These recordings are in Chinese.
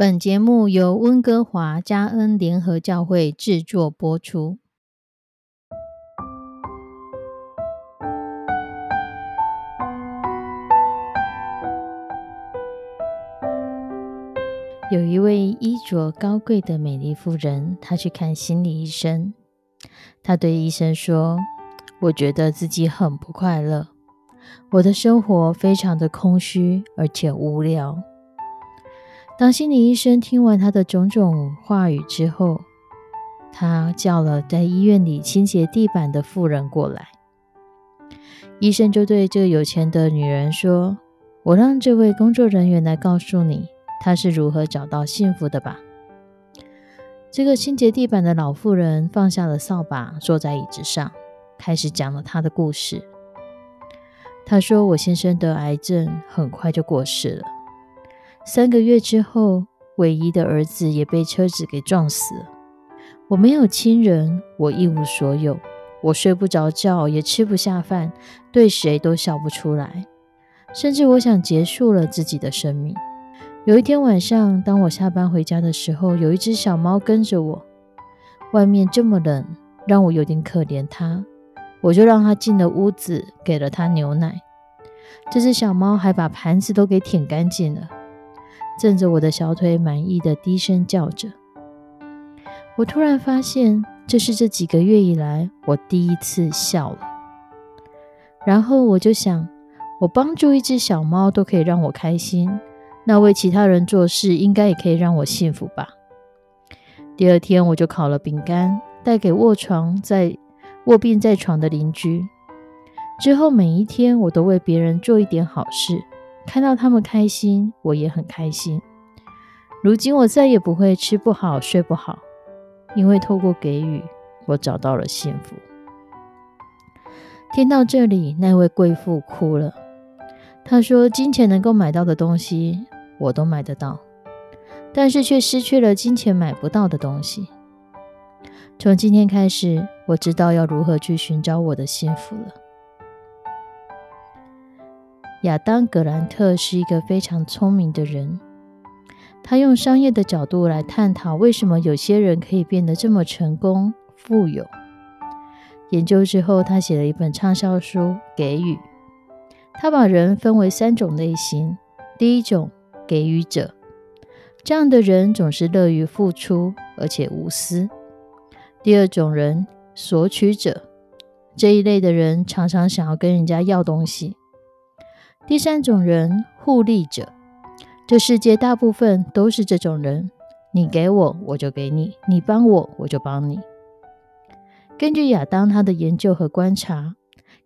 本节目由温哥华加恩联合教会制作播出。有一位衣着高贵的美丽妇人，她去看心理医生。她对医生说：“我觉得自己很不快乐，我的生活非常的空虚而且无聊。”当心理医生听完他的种种话语之后，他叫了在医院里清洁地板的妇人过来。医生就对这个有钱的女人说：“我让这位工作人员来告诉你，他是如何找到幸福的吧。”这个清洁地板的老妇人放下了扫把，坐在椅子上，开始讲了她的故事。她说：“我先生得癌症，很快就过世了。”三个月之后，唯一的儿子也被车子给撞死了。我没有亲人，我一无所有，我睡不着觉，也吃不下饭，对谁都笑不出来，甚至我想结束了自己的生命。有一天晚上，当我下班回家的时候，有一只小猫跟着我。外面这么冷，让我有点可怜它，我就让它进了屋子，给了它牛奶。这只小猫还把盘子都给舔干净了。枕着我的小腿，满意的低声叫着。我突然发现，这是这几个月以来我第一次笑了。然后我就想，我帮助一只小猫都可以让我开心，那为其他人做事应该也可以让我幸福吧。第二天，我就烤了饼干，带给卧床在卧病在床的邻居。之后每一天，我都为别人做一点好事。看到他们开心，我也很开心。如今我再也不会吃不好、睡不好，因为透过给予，我找到了幸福。听到这里，那位贵妇哭了。她说：“金钱能够买到的东西，我都买得到，但是却失去了金钱买不到的东西。从今天开始，我知道要如何去寻找我的幸福了。”亚当·格兰特是一个非常聪明的人，他用商业的角度来探讨为什么有些人可以变得这么成功、富有。研究之后，他写了一本畅销书《给予》。他把人分为三种类型：第一种，给予者，这样的人总是乐于付出，而且无私；第二种人，索取者，这一类的人常常想要跟人家要东西。第三种人，互利者。这世界大部分都是这种人，你给我，我就给你；你帮我，我就帮你。根据亚当他的研究和观察，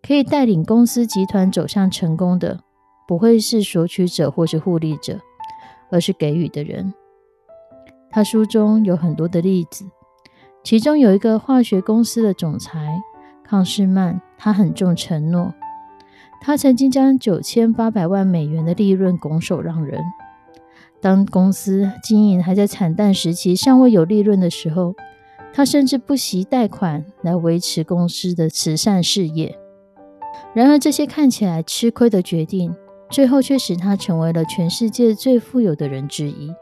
可以带领公司集团走向成功的，不会是索取者或是互利者，而是给予的人。他书中有很多的例子，其中有一个化学公司的总裁康士曼，他很重承诺。他曾经将九千八百万美元的利润拱手让人。当公司经营还在惨淡时期，尚未有利润的时候，他甚至不惜贷款来维持公司的慈善事业。然而，这些看起来吃亏的决定，最后却使他成为了全世界最富有的人之一。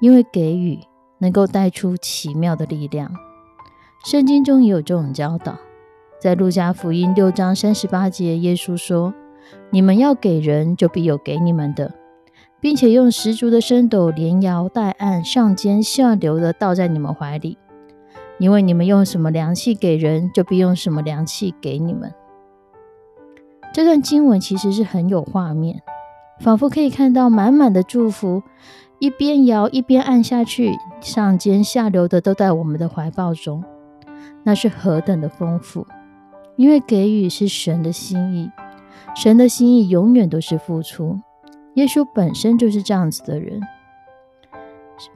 因为给予能够带出奇妙的力量。圣经中也有这种教导。在路加福音六章三十八节，耶稣说：“你们要给人，就必有给你们的，并且用十足的升斗连摇带按，上尖下流的倒在你们怀里。因为你们用什么良器给人，就必用什么良器给你们。”这段经文其实是很有画面，仿佛可以看到满满的祝福，一边摇一边按下去，上尖下流的都在我们的怀抱中，那是何等的丰富！因为给予是神的心意，神的心意永远都是付出。耶稣本身就是这样子的人。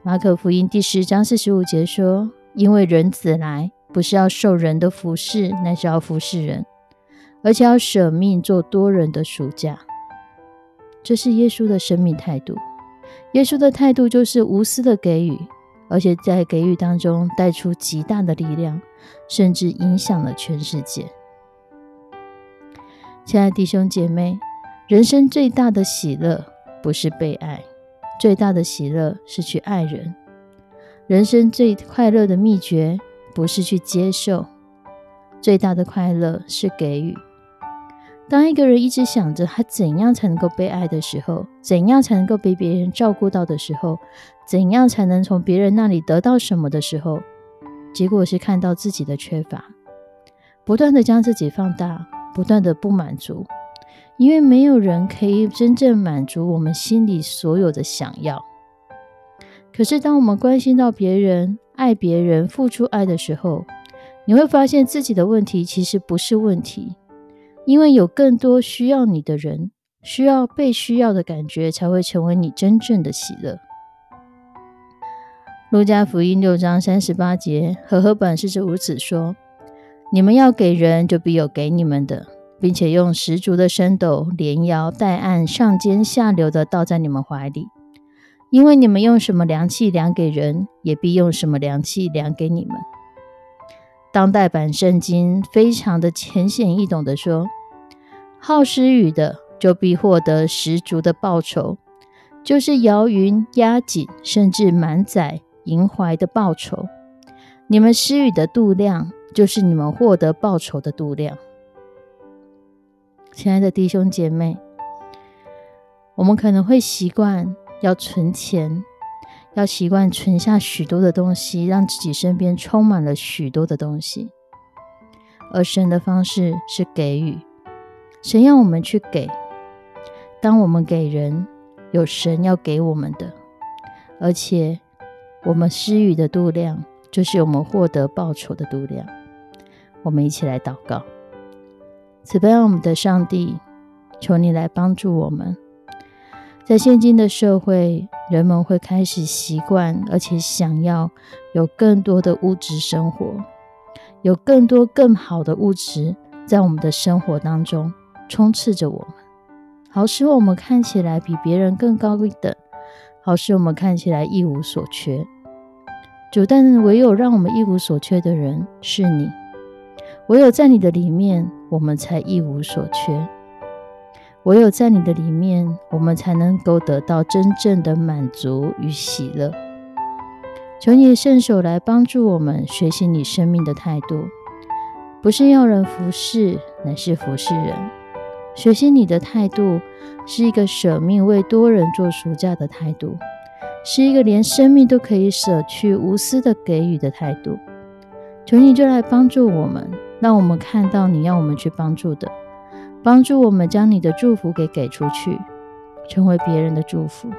马可福音第十章四十五节说：“因为人子来，不是要受人的服侍，乃是要服侍人，而且要舍命做多人的赎价。”这是耶稣的生命态度。耶稣的态度就是无私的给予，而且在给予当中带出极大的力量，甚至影响了全世界。亲爱的弟兄姐妹，人生最大的喜乐不是被爱，最大的喜乐是去爱人。人生最快乐的秘诀不是去接受，最大的快乐是给予。当一个人一直想着他怎样才能够被爱的时候，怎样才能够被别人照顾到的时候，怎样才能从别人那里得到什么的时候，结果是看到自己的缺乏，不断的将自己放大，不断的不满足，因为没有人可以真正满足我们心里所有的想要。可是当我们关心到别人、爱别人、付出爱的时候，你会发现自己的问题其实不是问题。因为有更多需要你的人，需要被需要的感觉，才会成为你真正的喜乐。路加福音六章三十八节，和合本是如此说：你们要给人，就必有给你们的，并且用十足的升斗连摇带按，上尖下流的倒在你们怀里。因为你们用什么量器量给人，也必用什么量器量给你们。当代版圣经非常的浅显易懂的说。好施予的，就必获得十足的报酬，就是摇匀压紧，甚至满载银怀的报酬。你们施予的度量，就是你们获得报酬的度量。亲爱的弟兄姐妹，我们可能会习惯要存钱，要习惯存下许多的东西，让自己身边充满了许多的东西。而神的方式是给予。神要我们去给，当我们给人，有神要给我们的，而且我们施予的度量，就是我们获得报酬的度量。我们一起来祷告：慈悲我们的上帝，求你来帮助我们。在现今的社会，人们会开始习惯，而且想要有更多的物质生活，有更多更好的物质在我们的生活当中。充斥着我们，好使我们看起来比别人更高一等，好使我们看起来一无所缺。主，但唯有让我们一无所缺的人是你，唯有在你的里面，我们才一无所缺；唯有在你的里面，我们才能够得到真正的满足与喜乐。求你伸手来帮助我们学习你生命的态度，不是要人服侍，乃是服侍人。学习你的态度是一个舍命为多人做赎价的态度，是一个连生命都可以舍去、无私的给予的态度。求你就来帮助我们，让我们看到你要我们去帮助的，帮助我们将你的祝福给给出去，成为别人的祝福。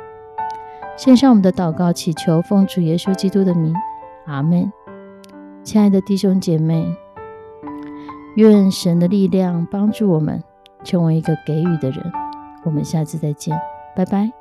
献上我们的祷告，祈求奉主耶稣基督的名，阿门。亲爱的弟兄姐妹，愿神的力量帮助我们。成为一个给予的人，我们下次再见，拜拜。